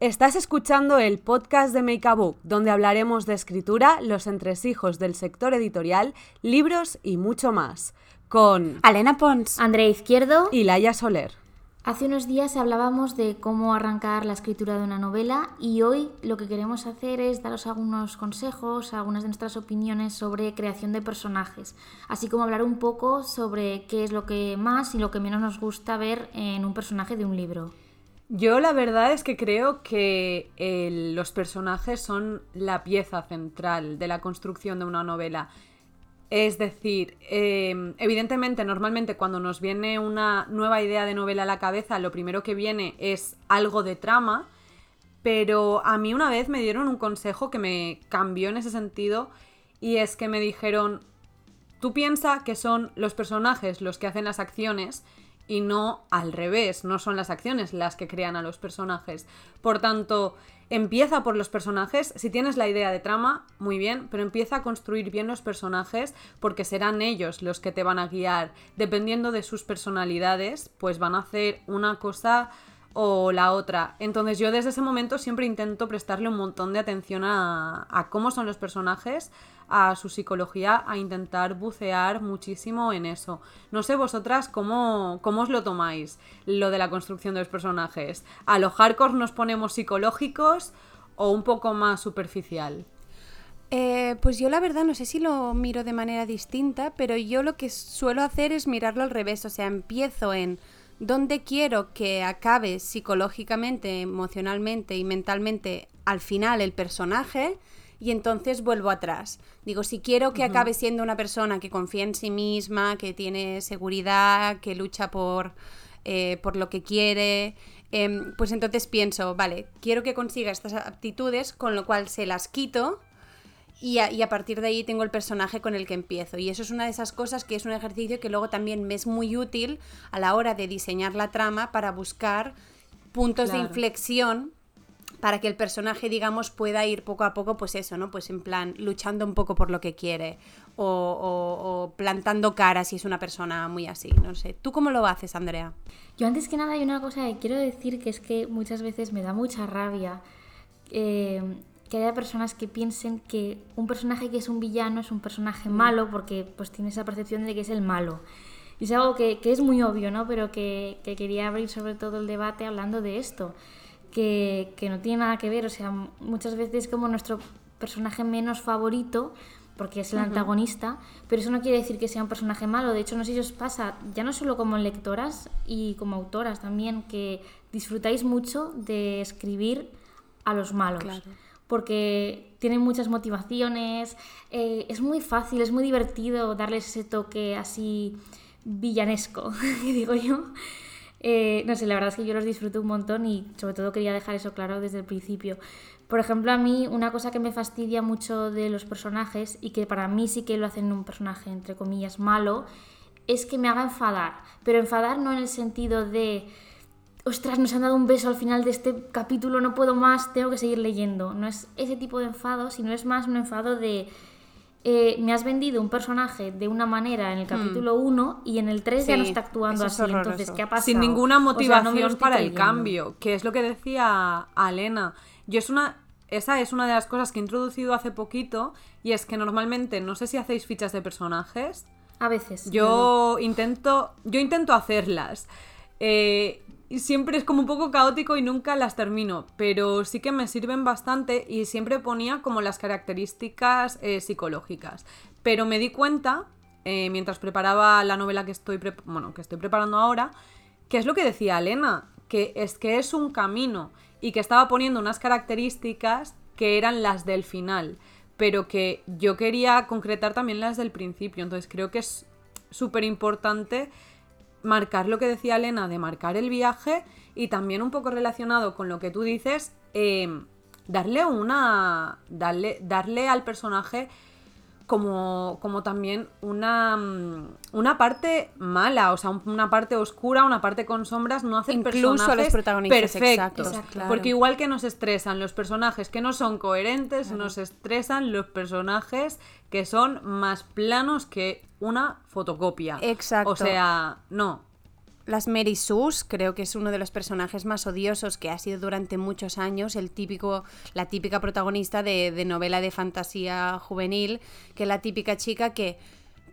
Estás escuchando el podcast de Make a Book, donde hablaremos de escritura, los entresijos del sector editorial, libros y mucho más. Con Alena Pons, Andrea Izquierdo y Laia Soler. Hace unos días hablábamos de cómo arrancar la escritura de una novela y hoy lo que queremos hacer es daros algunos consejos, algunas de nuestras opiniones sobre creación de personajes, así como hablar un poco sobre qué es lo que más y lo que menos nos gusta ver en un personaje de un libro. Yo la verdad es que creo que los personajes son la pieza central de la construcción de una novela. Es decir, em, evidentemente, normalmente cuando nos viene una nueva idea de novela a la cabeza, lo primero que viene es algo de trama, pero a mí una vez me dieron un consejo que me cambió en ese sentido y es que me dijeron, tú piensa que son los personajes los que hacen las acciones y no al revés, no son las acciones las que crean a los personajes. Por tanto, empieza por los personajes, si tienes la idea de trama, muy bien, pero empieza a construir bien los personajes porque serán ellos los que te van a guiar. Dependiendo de sus personalidades, pues van a hacer una cosa o la otra. Entonces yo desde ese momento siempre intento prestarle un montón de atención a, a cómo son los personajes, a su psicología, a intentar bucear muchísimo en eso. No sé vosotras cómo, cómo os lo tomáis, lo de la construcción de los personajes. ¿A los hardcore nos ponemos psicológicos o un poco más superficial? Eh, pues yo la verdad no sé si lo miro de manera distinta, pero yo lo que suelo hacer es mirarlo al revés, o sea, empiezo en dónde quiero que acabe psicológicamente, emocionalmente y mentalmente al final el personaje y entonces vuelvo atrás. Digo, si quiero que acabe siendo una persona que confía en sí misma, que tiene seguridad, que lucha por, eh, por lo que quiere, em, pues entonces pienso, vale, quiero que consiga estas aptitudes, con lo cual se las quito y a, y a, partir de ahí tengo el personaje con el que empiezo. Y eso es una de esas cosas que es un ejercicio que luego también me es muy útil a la hora de diseñar la trama para buscar puntos de inflexión para que el personaje, digamos, pueda ir poco a poco, pues eso, ¿no? Pues en plan, luchando un poco por lo que quiere o, plantando cara si es una persona muy así, no sé. ¿Tú cómo lo haces, Andrea? Yo antes que nada hay una cosa que quiero decir que es que muchas veces me da mucha rabia eh, que haya personas que piensen que un personaje que es un villano es un personaje malo porque pues tiene esa percepción de que es el malo. Y es algo que, es muy obvio, ¿no? Pero que, que quería abrir sobre todo el debate hablando de esto que, no tiene nada que ver, o sea, muchas veces como nuestro personaje menos favorito, porque es el antagonista, pero eso no quiere decir que sea un personaje malo, de hecho no sé si os pasa, ya no solo como lectoras y como autoras también, que disfrutáis mucho de escribir a los malos. Porque tienen muchas motivaciones, eh, es muy fácil, es muy divertido darles ese toque así villanesco, digo yo. Eh, no sé, la verdad es que yo los disfruto un montón y sobre todo quería dejar eso claro desde el principio. Por ejemplo, a mí una cosa que me fastidia mucho de los personajes y que para mí sí que lo hacen un personaje, entre comillas, malo, es que me haga enfadar. Pero enfadar no en el sentido de, ostras, nos han dado un beso al final de este capítulo, no puedo más, tengo que seguir leyendo. No es ese tipo de enfado, sino es más un enfado de eh, me has vendido un personaje de una manera en el hmm. capítulo 1 y en el 3 ya no está actuando así. Entonces, ¿qué ha pasado? Sin ninguna motivación para el cambio, que es lo que decía Alena. Yo es una esa es una de las cosas que he introducido hace poquito y es que normalmente no sé si hacéis fichas de personajes. A veces. Yo intento yo intento hacerlas. Eh, siempre es como un poco caótico y nunca las termino, pero sí que me sirven bastante y siempre ponía como las características eh, psicológicas. Pero me di cuenta, eh, mientras preparaba la novela que estoy, bueno, que estoy preparando ahora, que es lo que decía Elena, que es que es un camino y que estaba poniendo unas características que eran las del final, pero que yo quería concretar también las del principio, entonces creo que es súper importante marcar lo que decía Elena de marcar el viaje y también un poco relacionado con lo que tú dices, em, darle una. Darle, darle al personaje como, como también una, mm, una parte mala, o sea, una parte oscura, una parte con sombras, no hace Incluso los protagonistas perfectos. Porque igual que nos estresan los personajes que no son coherentes, nos estresan los personajes que son más planos que una fotocopia. Exacto. O sea, no. Las Mary Sus, creo que es uno de los personajes más odiosos que ha sido durante muchos años, el típico, la típica protagonista de, de novela de fantasía juvenil, que es la típica chica que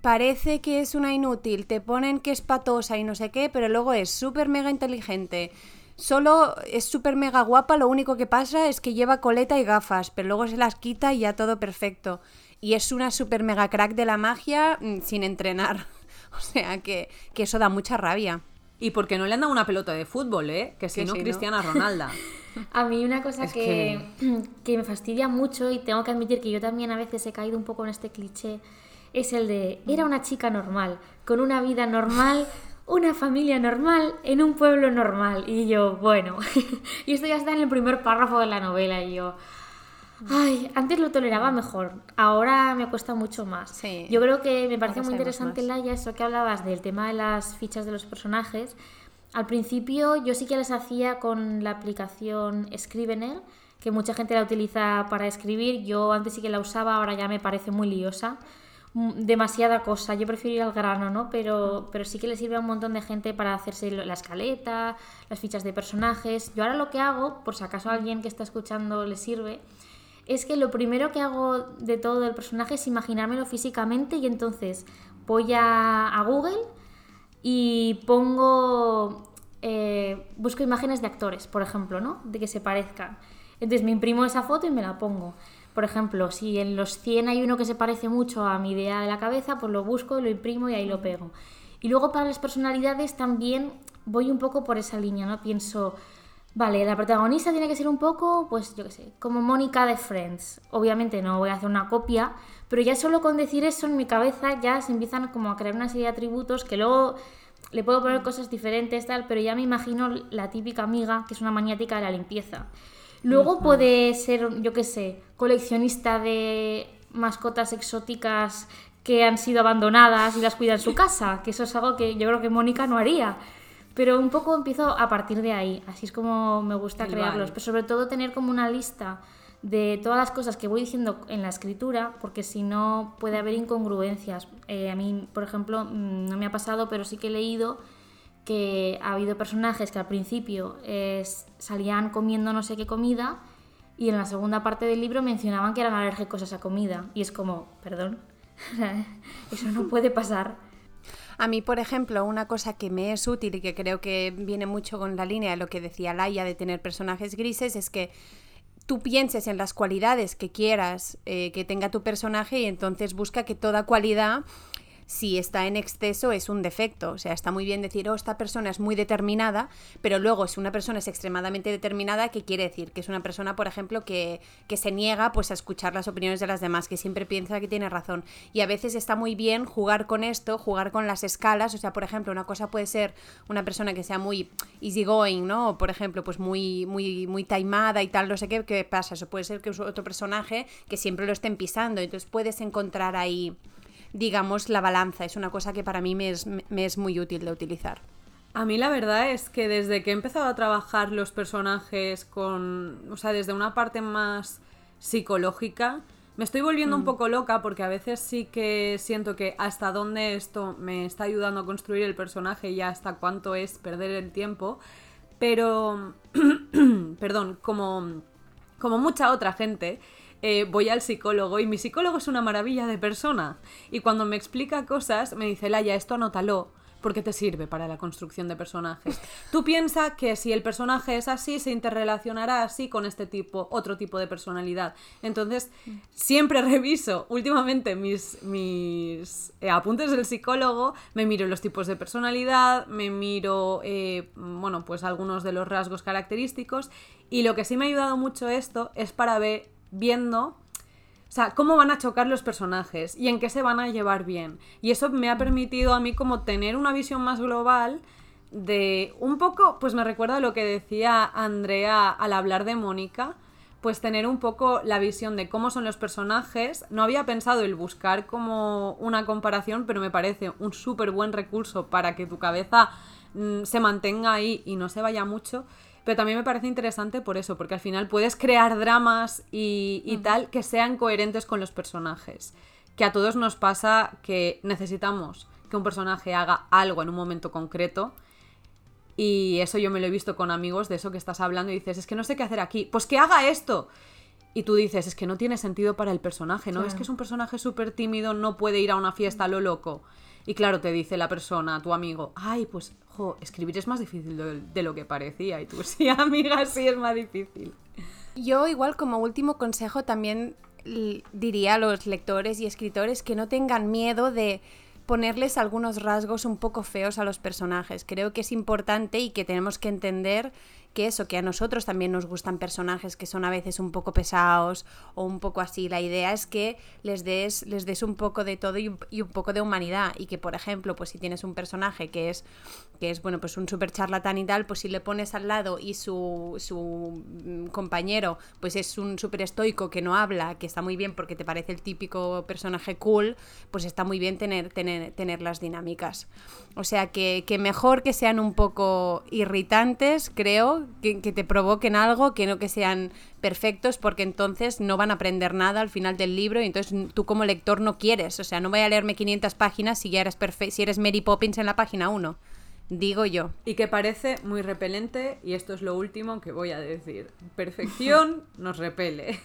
parece que es una inútil, te ponen que es patosa y no sé qué, pero luego es súper mega inteligente. Solo es súper mega guapa, lo único que pasa es que lleva coleta y gafas, pero luego se las quita y ya todo perfecto. Y es una súper mega crack de la magia mm, sin entrenar. O sea que, que eso da mucha rabia. Y porque no le han dado una pelota de fútbol, ¿eh? Que si Que no, sí, ¿no? Cristiana Ronalda. A mí una cosa Es que, que me fastidia mucho y tengo que admitir que yo también a veces he caído un poco en este cliché es el de era una chica normal, con una vida normal, una familia normal, en un pueblo normal. Y yo, bueno, y esto ya está en el primer párrafo de la novela y yo... Ay, antes lo toleraba mejor, ahora me cuesta mucho más. Sí. Yo creo que me parece muy interesante, más. Laia, eso que hablabas del tema de las fichas de los personajes. Al principio yo sí que las hacía con la aplicación Scrivener, que mucha gente la utiliza para escribir. Yo antes sí que la usaba, ahora ya me parece muy liosa. Mm, Demasiada cosa, yo prefiero ir al grano, ¿no? Pero, pero sí que le sirve a un montón de gente para hacerse la escaleta, las fichas de personajes. Yo ahora lo que hago, por si acaso a alguien que está escuchando le sirve, es que lo primero que hago de todo del personaje es imaginármelo físicamente y entonces voy a, a Google y pongo, eh, busco imágenes de actores, por ejemplo, ¿no? De que se parezcan. Entonces me imprimo esa foto y me la pongo. Por ejemplo, si en los 100 hay uno que se parece mucho a mi idea de la cabeza, pues lo busco, lo imprimo y ahí lo pego. Y luego para las personalidades también voy un poco por esa línea, ¿no? Pienso, vale, la protagonista tiene que ser un poco, pues yo qué sé, como Mónica de Friends. Obviamente no voy a hacer una copia, pero ya solo con decir eso en mi cabeza ya se empiezan como a crear una serie de atributos que luego le puedo poner cosas diferentes, tal, pero ya me imagino la típica amiga que es una maniática de la limpieza. Luego puede ser, yo qué sé, coleccionista de mascotas exóticas que han sido abandonadas y las cuida en su casa, que eso es algo que yo creo que Mónica no haría. Pero un poco empiezo a partir de ahí, así es como me gusta El crearlos, pero sobre todo tener como una lista de todas las cosas que voy diciendo en la escritura, porque si no puede haber incongruencias. Eh, a mí, por ejemplo, mm, no me ha pasado, pero sí que he leído que ha habido personajes que al principio eh, salían comiendo no sé qué comida y en la segunda parte del libro mencionaban que eran alérgicos a esa comida. Y es como, perdón, eso no puede pasar. A mí, por ejemplo, una cosa que me es útil y que creo que viene mucho con la línea de lo que decía Laia de tener personajes grises es que tú pienses en las cualidades que quieras eh, que tenga tu personaje y entonces busca que toda cualidad si está en exceso es un defecto. O sea, está muy bien decir, oh, esta persona es muy determinada, pero luego si una persona es extremadamente determinada, ¿qué quiere decir? Que es una persona, por ejemplo, que, que se niega pues, a escuchar las opiniones de las demás, que siempre piensa que tiene razón. Y a veces está muy bien jugar con esto, jugar con las escalas. O sea, por ejemplo, una cosa puede ser una persona que sea muy easygoing, ¿no? O, por ejemplo, pues muy, muy, muy taimada y tal, no sé qué, ¿qué pasa? Eso puede ser que es otro personaje que siempre lo estén pisando. Entonces puedes encontrar ahí digamos, la balanza. Es una cosa que para mí me es, me es muy útil de utilizar. A mí la verdad es que desde que he empezado a trabajar los personajes con, o sea, desde una parte más psicológica, me estoy volviendo un poco loca porque a veces sí que siento que hasta dónde esto me está ayudando a construir el personaje y hasta cuánto es perder el tiempo, pero, perdón, como, como mucha otra gente, eh, voy al psicólogo y mi psicólogo es una maravilla de persona. Y cuando me explica cosas, me dice, Laia, esto anótalo, porque te sirve para la construcción de personajes. Tú piensas que si el personaje es así, se interrelacionará así con este tipo, otro tipo de personalidad. Entonces, siempre reviso últimamente mis, mis eh, apuntes del psicólogo, me miro los tipos de personalidad, me miro, eh, bueno, pues algunos de los rasgos característicos. Y lo que sí me ha ayudado mucho esto es para ver viendo, o sea, cómo van a chocar los personajes y en qué se van a llevar bien. Y eso me ha permitido a mí como tener una visión más global de un poco, pues me recuerda a lo que decía Andrea al hablar de Mónica, pues tener un poco la visión de cómo son los personajes. No había pensado el buscar como una comparación, pero me parece un súper buen recurso para que tu cabeza mm, se mantenga ahí y no se vaya mucho. Pero también me parece interesante por eso, porque al final puedes crear dramas y, y tal que sean coherentes con los personajes. Que a todos nos pasa que necesitamos que un personaje haga algo en un momento concreto Y eso yo me lo he visto con amigos de eso que estás hablando y dices, es que no sé qué hacer aquí. Pues que haga esto. Y tú dices, es que no tiene sentido para el personaje, ¿no? Es que es un personaje súper tímido, no puede ir a una fiesta a lo loco. Y claro, te dice la persona, tu amigo, ay, pues, jo, escribir es más difícil de, de lo que parecía. Y tú, sí, amiga, sí es más difícil. Yo igual como último consejo también diría a los lectores y escritores que no tengan miedo de ponerles algunos rasgos un poco feos a los personajes. Creo que es importante y que tenemos que entender que eso, que a nosotros también nos gustan personajes que son a veces un poco pesados o un poco así. La idea es que les des, les des un poco de todo y un, poco de humanidad. Y que, por ejemplo, pues si tienes un personaje que es, que es bueno, pues un super charlatán y tal, pues si le pones al lado y su, su mm, compañero pues es un súper estoico que no habla, que está muy bien porque te parece el típico personaje cool, pues está muy bien tener, tener, tener las dinámicas. O sea que, que mejor que sean un poco irritantes, creo, que, que te provoquen algo, que no que sean perfectos, porque entonces no van a aprender nada al final del libro y entonces tú como lector no quieres. O sea, no voy a leerme 500 páginas si ya eres, perfe- si eres Mary Poppins en la página 1. Digo yo. Y que parece muy repelente, y esto es lo último que voy a decir. Perfección nos repele.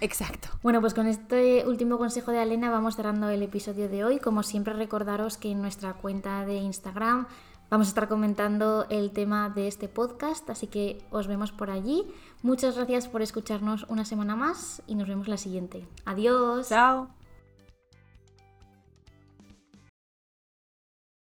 Exacto. Bueno, pues con este último consejo de Alena vamos cerrando el episodio de hoy. Como siempre, recordaros que en nuestra cuenta de Instagram vamos a estar comentando el tema de este podcast, así que os vemos por allí. Muchas gracias por escucharnos una semana más y nos vemos la siguiente. Adiós. Chao.